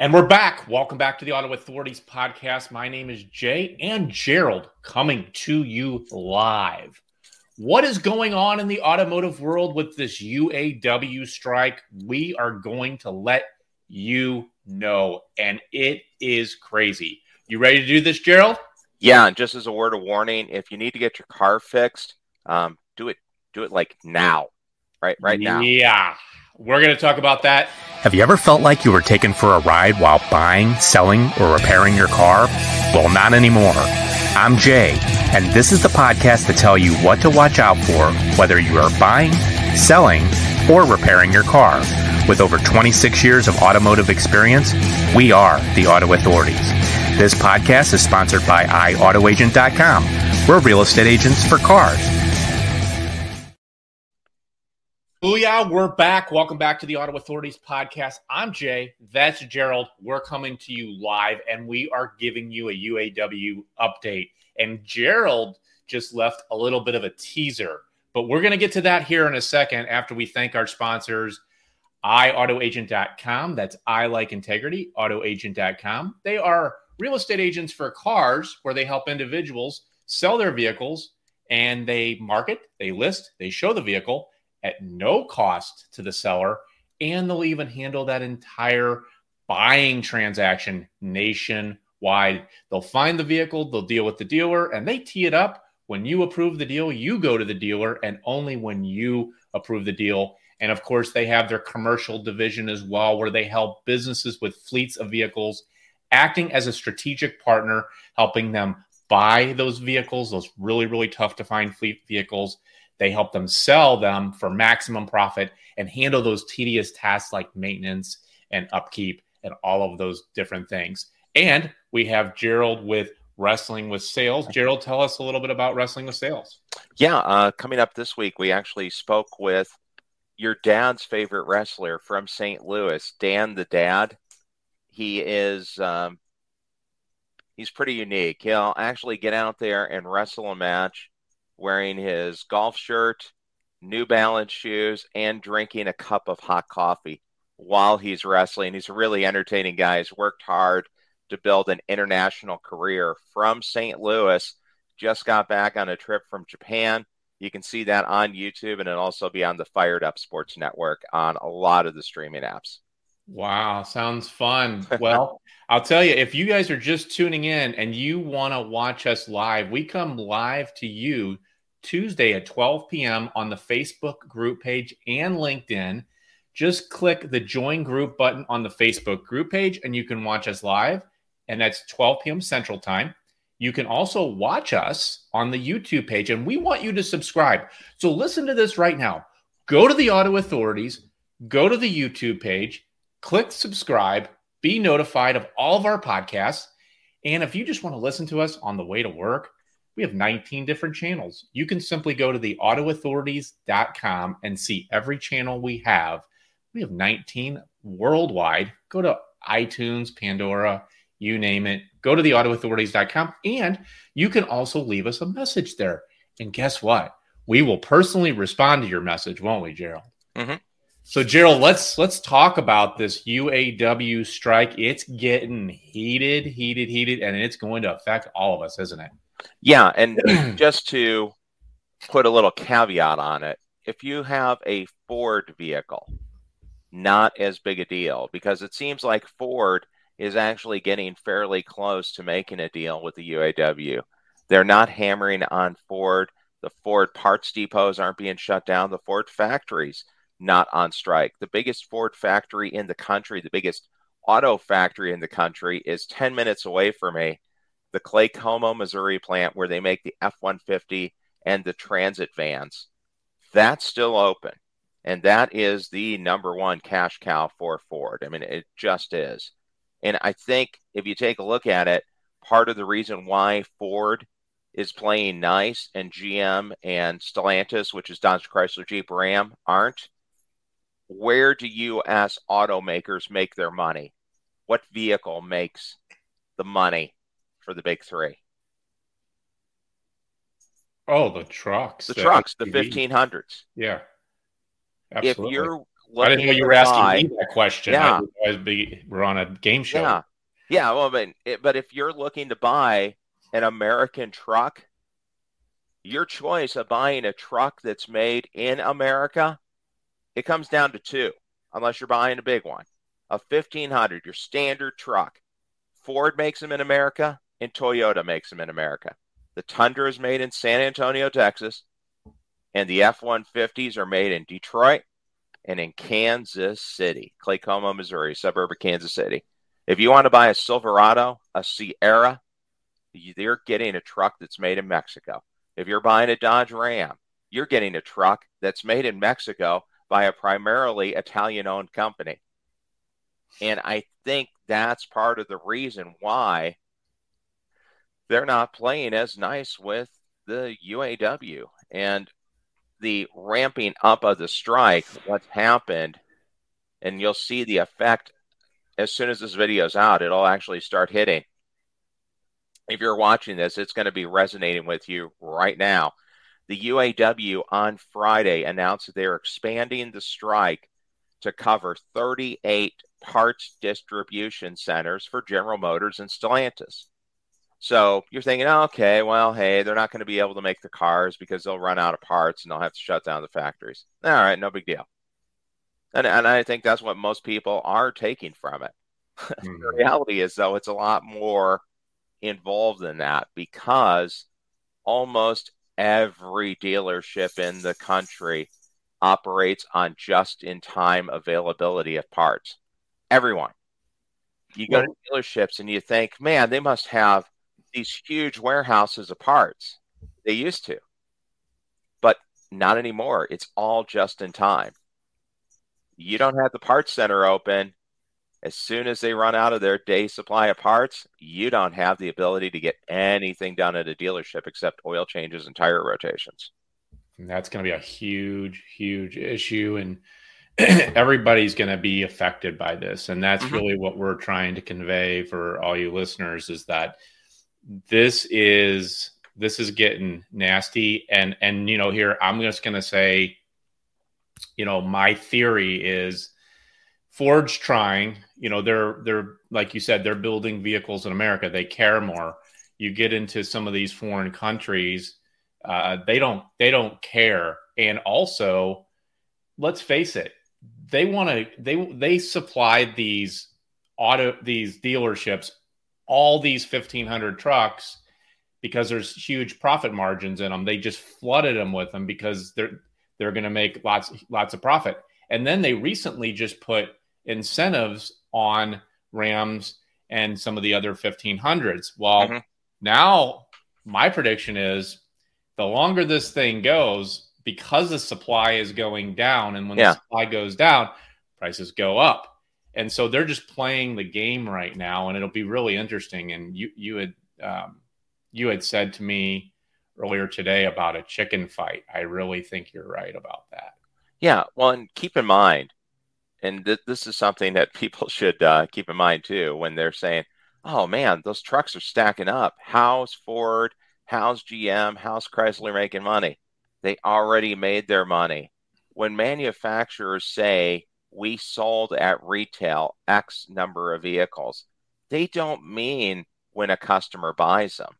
And we're back. Welcome back to the Auto Authorities podcast. My name is Jay and Gerald coming to you live. What is going on in the automotive world with this UAW strike? We are going to let you know, and it is crazy. You ready to do this, Gerald? Yeah, and just as a word of warning, if you need to get your car fixed, um, do it do it like now. Right right now. Yeah. We're going to talk about that. Have you ever felt like you were taken for a ride while buying, selling, or repairing your car? Well, not anymore. I'm Jay, and this is the podcast to tell you what to watch out for whether you are buying, selling, or repairing your car. With over 26 years of automotive experience, we are the Auto Authorities. This podcast is sponsored by iAutoAgent.com. We're real estate agents for cars. Booyah, we're back. Welcome back to the Auto Authorities podcast. I'm Jay. That's Gerald. We're coming to you live and we are giving you a UAW update. And Gerald just left a little bit of a teaser, but we're going to get to that here in a second after we thank our sponsors, iAutoAgent.com. That's I like integrity, autoagent.com. They are real estate agents for cars where they help individuals sell their vehicles and they market, they list, they show the vehicle at no cost to the seller, and they'll even handle that entire buying transaction nationwide. They'll find the vehicle, they'll deal with the dealer, and they tee it up. When you approve the deal, you go to the dealer, and only when you approve the deal. And of course, they have their commercial division as well, where they help businesses with fleets of vehicles, acting as a strategic partner, helping them buy those vehicles, those really, really tough to find fleet vehicles, they help them sell them for maximum profit and handle those tedious tasks like maintenance and upkeep and all of those different things. And we have Gerald with Wrestling with Sales. Gerald, tell us a little bit about Wrestling with Sales. Yeah, uh, coming up this week, we actually spoke with your dad's favorite wrestler from St. Louis, Dan the Dad. He is um, he's pretty unique. He'll actually get out there and wrestle a match wearing his golf shirt, New Balance shoes, and drinking a cup of hot coffee while he's wrestling. He's a really entertaining guy. He's worked hard to build an international career from St. Louis. Just got back on a trip from Japan. You can see that on YouTube and it'll also be on the Fired Up Sports Network on a lot of the streaming apps. Wow, sounds fun. Well, I'll tell you, if you guys are just tuning in and you want to watch us live, we come live to you Tuesday at 12 p.m. on the Facebook group page and LinkedIn. Just click the join group button on the Facebook group page and you can watch us live. And that's 12 p.m. Central Time. You can also watch us on the YouTube page, and we want you to subscribe. So listen to this right now. Go to the Auto Authorities, go to the YouTube page, click subscribe, be notified of all of our podcasts. And if you just want to listen to us on the way to work, we have 19 different channels. You can simply go to the autoauthorities.com and see every channel we have. We have 19 worldwide. Go to iTunes, Pandora, you name it. Go to the autoauthorities.com and you can also leave us a message there. And guess what? We will personally respond to your message, won't we, Gerald? Mm-hmm. So, Gerald, let's let's talk about this UAW strike. It's getting heated, heated, heated, and it's going to affect all of us, isn't it? Yeah, and just to put a little caveat on it, if you have a Ford vehicle, not as big a deal because it seems like Ford is actually getting fairly close to making a deal with the UAW. They're not hammering on Ford. The Ford parts depots aren't being shut down. The Ford factories not on strike. The biggest Ford factory in the country, the biggest auto factory in the country is 10 minutes away from me the Claycomo, Missouri plant where they make the F 150 and the transit vans. That's still open. And that is the number one cash cow for Ford. I mean, it just is. And I think if you take a look at it, part of the reason why Ford is playing nice and GM and Stellantis, which is Dodge Chrysler Jeep Ram, aren't. Where do U.S. automakers make their money? What vehicle makes the money? For the big three? Oh, the trucks. The, the trucks, the 1500s. Yeah. Absolutely. If you're I didn't know you were asking buy, me that question. Yeah, I, be, we're on a game show. Yeah, yeah. Well, but but if you're looking to buy an American truck, your choice of buying a truck that's made in America, it comes down to two, unless you're buying a big one. A 1500, your standard truck. Ford makes them in America and Toyota makes them in America. The Tundra is made in San Antonio, Texas, and the F 150s are made in Detroit and in Kansas City, Claycomo, Missouri, suburb of Kansas City. If you want to buy a Silverado, a Sierra, you're getting a truck that's made in Mexico. If you're buying a Dodge Ram, you're getting a truck that's made in Mexico by a primarily Italian owned company. And I think that's part of the reason why they're not playing as nice with the UAW. And the ramping up of the strike, what's happened, and you'll see the effect as soon as this video is out, it'll actually start hitting. If you're watching this, it's going to be resonating with you right now. The UAW on Friday announced that they're expanding the strike to cover 38 parts distribution centers for General Motors and Stellantis. So you're thinking, oh, okay, well, hey, they're not going to be able to make the cars because they'll run out of parts and they'll have to shut down the factories. All right, no big deal. And, and I think that's what most people are taking from it. Mm-hmm. the reality is, though, it's a lot more involved than that because almost every dealership in the country operates on just in time availability of parts. Everyone. You go to dealerships and you think, man, they must have these huge warehouses of parts. They used to, but not anymore. It's all just in time. You don't have the parts center open. As soon as they run out of their day supply of parts, you don't have the ability to get anything done at a dealership except oil changes and tire rotations. And that's going to be a huge, huge issue. And everybody's going to be affected by this. And that's mm-hmm. really what we're trying to convey for all you listeners is that this is this is getting nasty. And and you know here i'm just going to say you know my theory is ford's trying you know they're they're like you said they're building vehicles in america. They care more. You get into some of these foreign countries uh, they don't they don't care. And also let's face it they want to they they supplied these auto these dealerships all these 1500 trucks because there's huge profit margins in them. They just flooded them with them because they're they're going to make lots lots of profit. And then they recently just put incentives on Rams and some of the other 1500s. Well, mm-hmm. now my prediction is the longer this thing goes, because the supply is going down, and when yeah. the supply goes down, prices go up and so they're just playing the game right now, and it'll be really interesting. And you you had um, you had said to me earlier today about a chicken fight. I really think you're right about that. Yeah, well, and keep in mind, and th- this is something that people should uh, keep in mind too when they're saying, "Oh man, those trucks are stacking up." How's Ford? How's GM? How's Chrysler making money? They already made their money. When manufacturers say we sold at retail X number of vehicles. They don't mean when a customer buys them.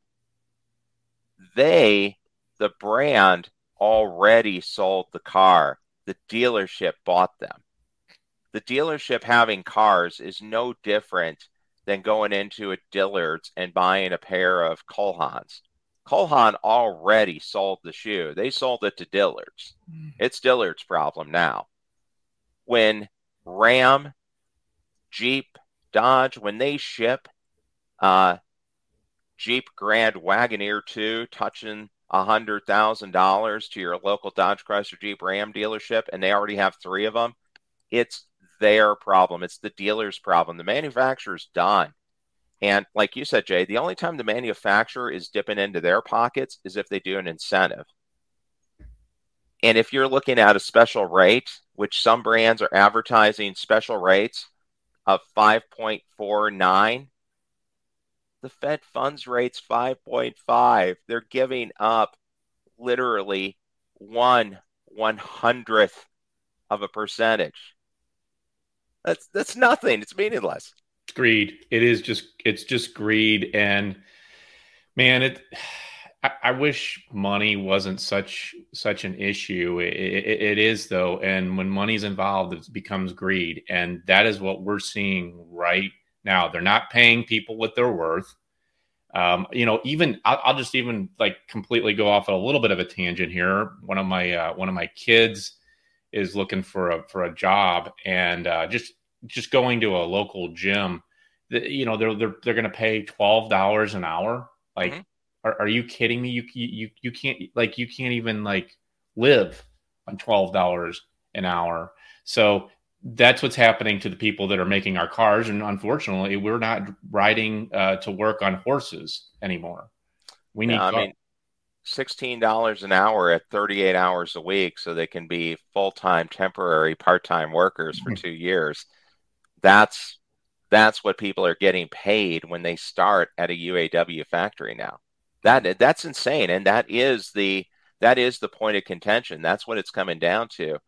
They, the brand, already sold the car. The dealership bought them. The dealership having cars is no different than going into a Dillard's and buying a pair of Cole Haans. Cole Haan already sold the shoe. They sold it to Dillard's. Mm. It's Dillard's problem now when Ram, Jeep, Dodge, when they ship uh, Jeep Grand Wagoneer 2 touching $100,000 to your local Dodge Chrysler Jeep Ram dealership and they already have three of them, it's their problem. It's the dealer's problem. The manufacturer's done. And like you said, Jay, the only time the manufacturer is dipping into their pockets is if they do an incentive. And if you're looking at a special rate, which some brands are advertising special rates of 5.49, the Fed funds rate's 5.5. They're giving up literally one one hundredth of a percentage. That's that's nothing. It's meaningless. Greed. It is just it's just greed and man, it I, wish money wasn't such such an issue. It, it, it is though, and when money's involved, it becomes greed, and that is what we're seeing right now. They're not paying people what they're worth. Um, you know, even I'll, I'll, just even like completely go off a little bit of a tangent here. One of my uh, one of my kids is looking for a for a job, and uh, just just going to a local gym. You know, they're they're they're going to pay twelve dollars an hour. Like, mm-hmm. Are, are you kidding me? You you you can't like you can't even like live on twelve dollars an hour. So that's what's happening to the people that are making our cars. And unfortunately, we're not riding uh, to work on horses anymore. We need. I mean, sixteen dollars an hour at thirty-eight hours a week, so they can be full-time, temporary, part-time workers for mm-hmm. two years. That's that's what people are getting paid when they start at a UAW factory now. That that's insane, and that is the that is the point of contention. That's what it's coming down to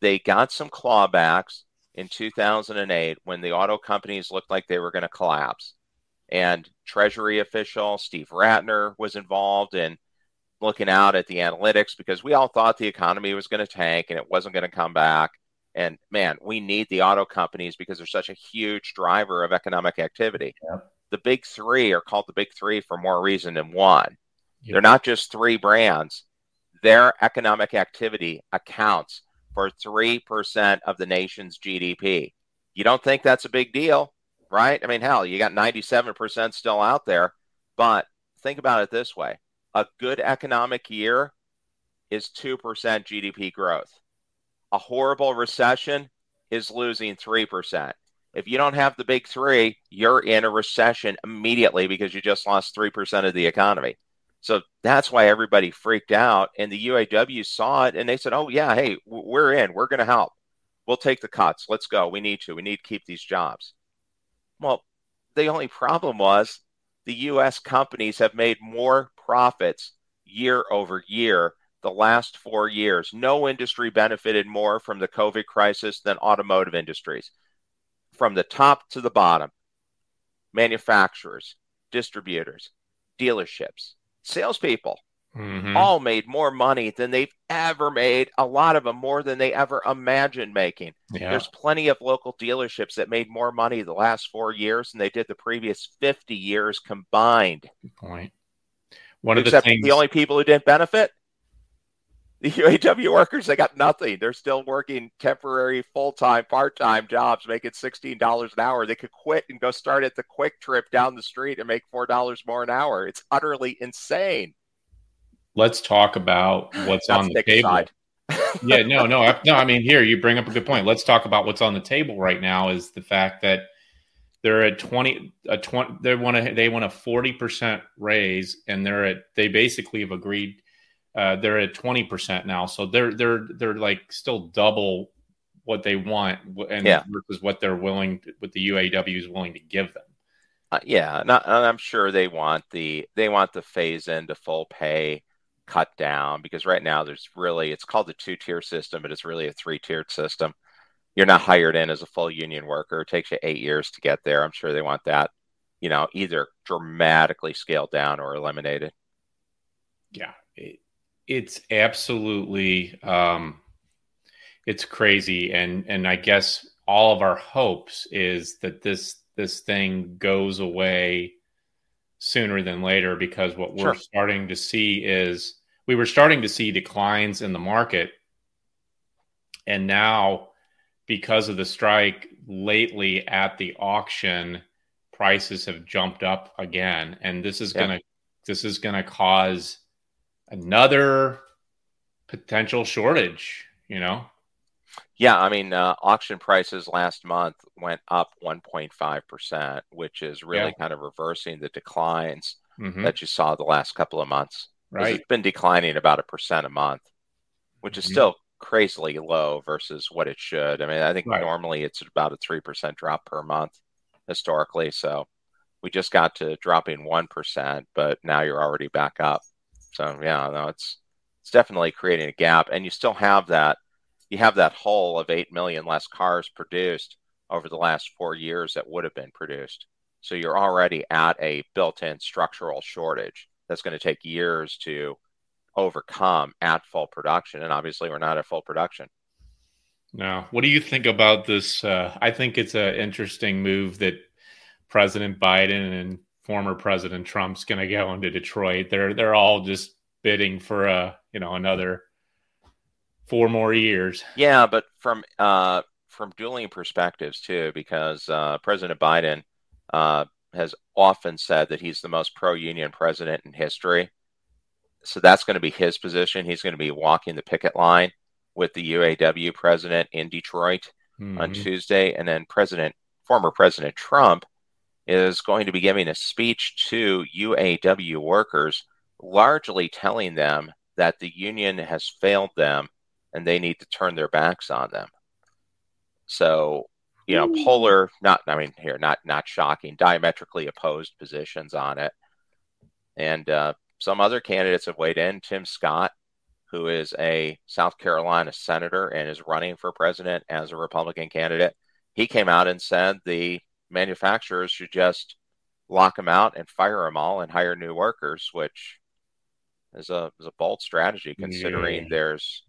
they got some clawbacks in 2008 when the auto companies looked like they were going to collapse. And Treasury official Steve Rattner was involved in looking out at the analytics because we all thought the economy was going to tank and it wasn't going to come back. And man, we need the auto companies because they're such a huge driver of economic activity. The big three are called the big three for more reason than one. They're not just three brands, their economic activity accounts for 3% of the nation's GDP. You don't think that's a big deal, right? I mean, hell, you got 97% still out there. But think about it this way a good economic year is 2% GDP growth. A horrible recession is losing 3%. If you don't have the big three, you're in a recession immediately because you just lost 3% of the economy. So that's why everybody freaked out. And the UAW saw it and they said, oh, yeah, hey, we're in. We're going to help. We'll take the cuts. Let's go. We need to. We need to keep these jobs. Well, the only problem was the U.S. companies have made more profits year over year the last four years. No industry benefited more from the COVID crisis than automotive industries. From the top to the bottom, manufacturers, distributors, dealerships, salespeople mm-hmm. all made more money than they've ever made. A lot of them more than they ever imagined making. Yeah. There's plenty of local dealerships that made more money the last four years than they did the previous 50 years combined. Good point. One Except of the things the only people who didn't benefit the UAW workers, they got nothing. They're still working temporary, full time, part time jobs, making $16 an hour. They could quit and go start at the QuikTrip down the street and make $4 more an hour. It's utterly insane. Let's talk about what's on the table. yeah, no, no, no. I mean, here you bring up a good point. Let's talk about what's on the table right now. Is the fact that they're at 20 a 20 they want to they want a 40% raise and they're at they basically have agreed uh, they're at 20% now. So they're they're they're like still double what they want and yeah. versus what they're willing to, what the UAW is willing to give them. Uh, yeah, and, I, am sure they want the they want the phase into full pay cut down because right now there's really it's called the two tier system, but it's really a three tiered system. You're not hired in as a full union worker. It takes you eight years to get there. I'm sure they want that, you know, either dramatically scaled down or eliminated. Yeah, it, it's absolutely um, it's crazy. And and i guess all of our hopes is that this this thing goes away sooner than later because what we're starting to see is we were starting to see declines in the market. And now because of the strike lately at the auction prices have jumped up again. And this is yeah. going to this is going to cause another potential shortage, you know? Yeah, I mean, uh, auction prices last month went up 1.5%, which is really yeah. kind of reversing the declines mm-hmm. that you saw the last couple of months. Right. It's been declining about a percent a month, which is mm-hmm. still crazily low versus what it should. I mean, I think right. normally it's about a 3% drop per month historically. So we just got to dropping 1%, but now you're already back up. So yeah, no, it's it's definitely creating a gap, and you still have that you have that hole of eight million less cars produced over the last four years that would have been produced. So you're already at a built in structural shortage that's going to take years to overcome at full production. And obviously, we're not at full production. Now, what do you think about this? Uh, I think it's an interesting move that President Biden and former President Trump's going to go into Detroit. They're they're all just bidding for a uh, you know another four more years. Yeah, but from uh, from dueling perspectives too, because uh, President Biden uh, has often said that he's the most pro-union president in history. So that's going to be his position. He's going to be walking the picket line with the UAW president in Detroit mm-hmm. on Tuesday, and then President, former President Trump, is going to be giving a speech to UAW workers, largely telling them that the union has failed them and they need to turn their backs on them. So, you know, polar, not, I mean, here, not, not shocking, diametrically opposed positions on it. And uh, some other candidates have weighed in. Tim Scott, who is a South Carolina senator and is running for president as a Republican candidate, he came out and said the manufacturers should just lock them out and fire them all and hire new workers, which is a is a bold strategy considering yeah. there's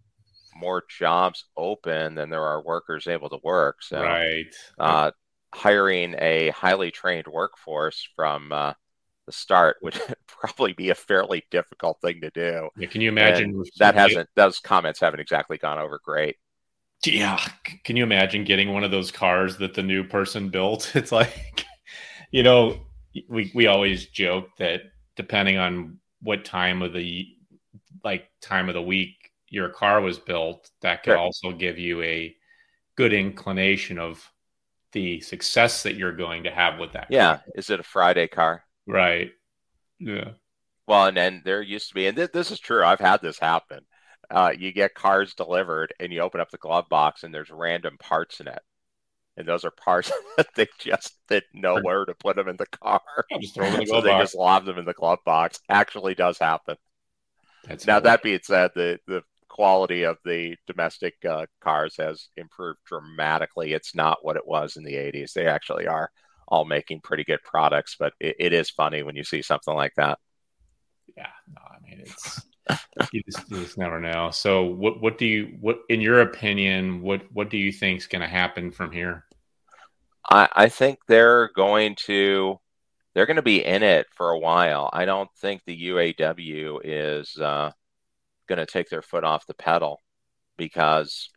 more jobs open than there are workers able to work. So, right. Uh, hiring a highly trained workforce from uh, the start would probably be a fairly difficult thing to do. Yeah, can you imagine that hasn't those comments haven't exactly gone over great. Yeah, can you imagine getting one of those cars that the new person built? It's like, you know, we we always joke that depending on what time of the like time of the week your car was built, that could sure. also give you a good inclination of the success that you're going to have with that. Yeah. Car. Is it a Friday car? Right. Yeah. Well, and then there used to be, and th- this is true. I've had this happen. Uh, you get cars delivered, and you open up the glove box, and there's random parts in it, and those are parts that they just didn't know where to put them in the car. just throw them in the glove so box. They just lob them in the glove box. Actually, does happen. That's now that being said, the the quality of the domestic uh, cars has improved dramatically. It's not what it was in the 80s. They actually are all making pretty good products, but it, it is funny when you see something like that. Yeah, no, I mean it's you, just, you just never know. So, what what do you what in your opinion what what do you think is going to happen from here? I, I think they're going to they're going to be in it for a while. I don't think the UAW is uh, going to take their foot off the pedal because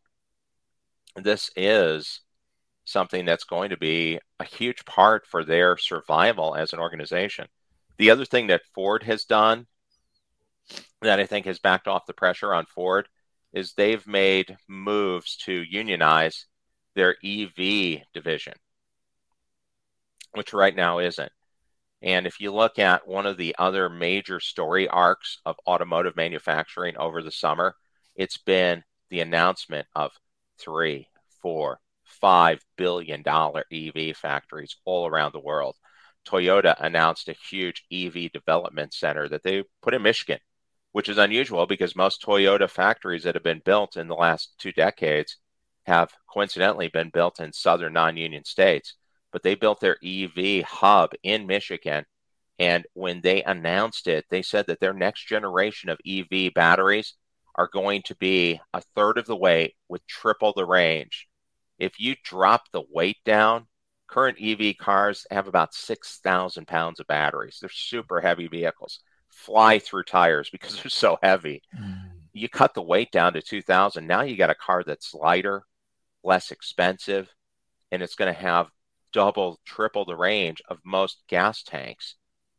this is something that's going to be a huge part for their survival as an organization. The other thing that Ford has done that I think has backed off the pressure on Ford is they've made moves to unionize their EV division, which right now isn't. And if you look at one of the other major story arcs of automotive manufacturing over the summer, it's been the announcement of three, four, five billion dollar EV factories all around the world. Toyota announced a huge EV development center that they put in Michigan, which is unusual because most Toyota factories that have been built in the last two decades have coincidentally been built in southern non union states but they built their EV hub in Michigan. And when they announced it, they said that their next generation of EV batteries are going to be a third of the weight with triple the range. If you drop the weight down, current EV cars have about 6,000 pounds of batteries. They're super heavy vehicles, fly through tires because they're so heavy. Mm. You cut the weight down to 2,000. Now you got a car that's lighter, less expensive, and it's going to have double, triple the range of most gas tanks.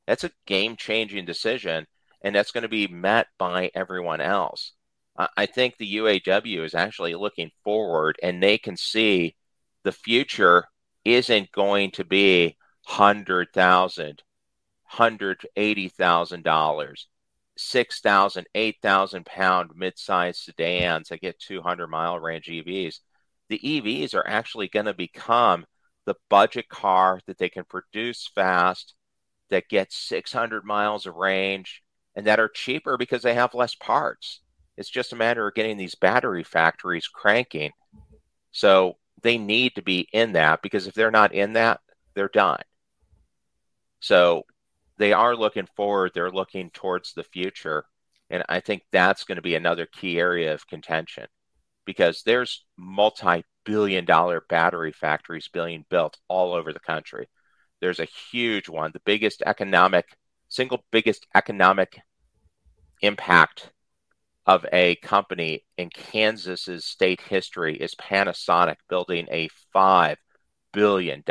That's a game changing decision, and that's going to be met by everyone else. I think the UAW is actually looking forward, and they can see the future isn't going to be hundred hundred eighty thousand dollars, six thousand, eight thousand pound mid-sized sedans that get two hundred mile range EVs. The EVs are actually going to become the budget car that they can produce fast, that gets 600 miles of range, and that are cheaper because they have less parts. It's just a matter of getting these battery factories cranking. So they need to be in that because if they're not in that, they're done. So they are looking forward, they're looking towards the future. And I think that's going to be another key area of contention because there's multi billion dollar battery factories being built all over the country. There's a huge one, the biggest economic, single biggest economic impact of a company in Kansas's state history is Panasonic building a $5 billion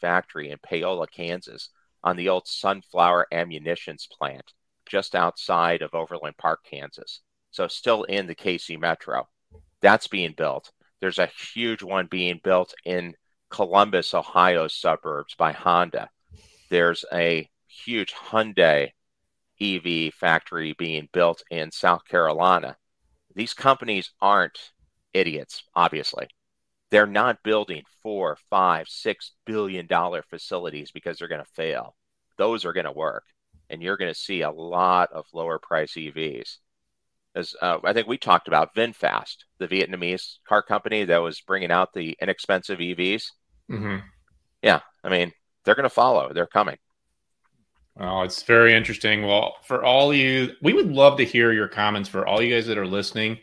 factory in Paola, Kansas on the old Sunflower Ammunitions plant just outside of Overland Park, Kansas. So still in the KC Metro. That's being built. There's a huge one being built in Columbus, Ohio suburbs by Honda. There's a huge Hyundai EV factory being built in South Carolina. These companies aren't idiots, obviously. They're not building four, five, six billion dollar facilities because they're going to fail. Those are going to work, and you're going to see a lot of lower price EVs. As uh, I think we talked about VinFast, the Vietnamese car company that was bringing out the inexpensive EVs. Mm-hmm. Yeah, I mean they're going to follow. They're coming. Well, it's very interesting. Well, for all you, we would love to hear your comments for all you guys that are listening.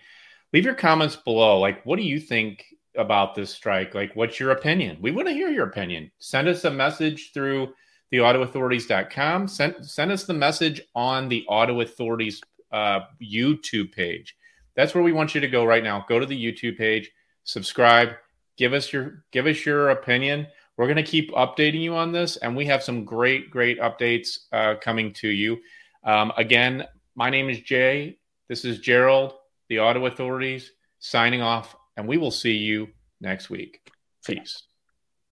Leave your comments below. Like, what do you think about this strike? Like, what's your opinion? We want to hear your opinion. Send us a message through the autoauthorities.com. Send, send us the message on the Auto Authorities uh, YouTube page. That's where we want you to go right now. Go to the YouTube page, subscribe, give us your give us your opinion. We're going to keep updating you on this, and we have some great, great updates uh, coming to you. Um, again, my name is Jay. This is Gerald, the Auto Authorities, signing off, and we will see you next week. Peace.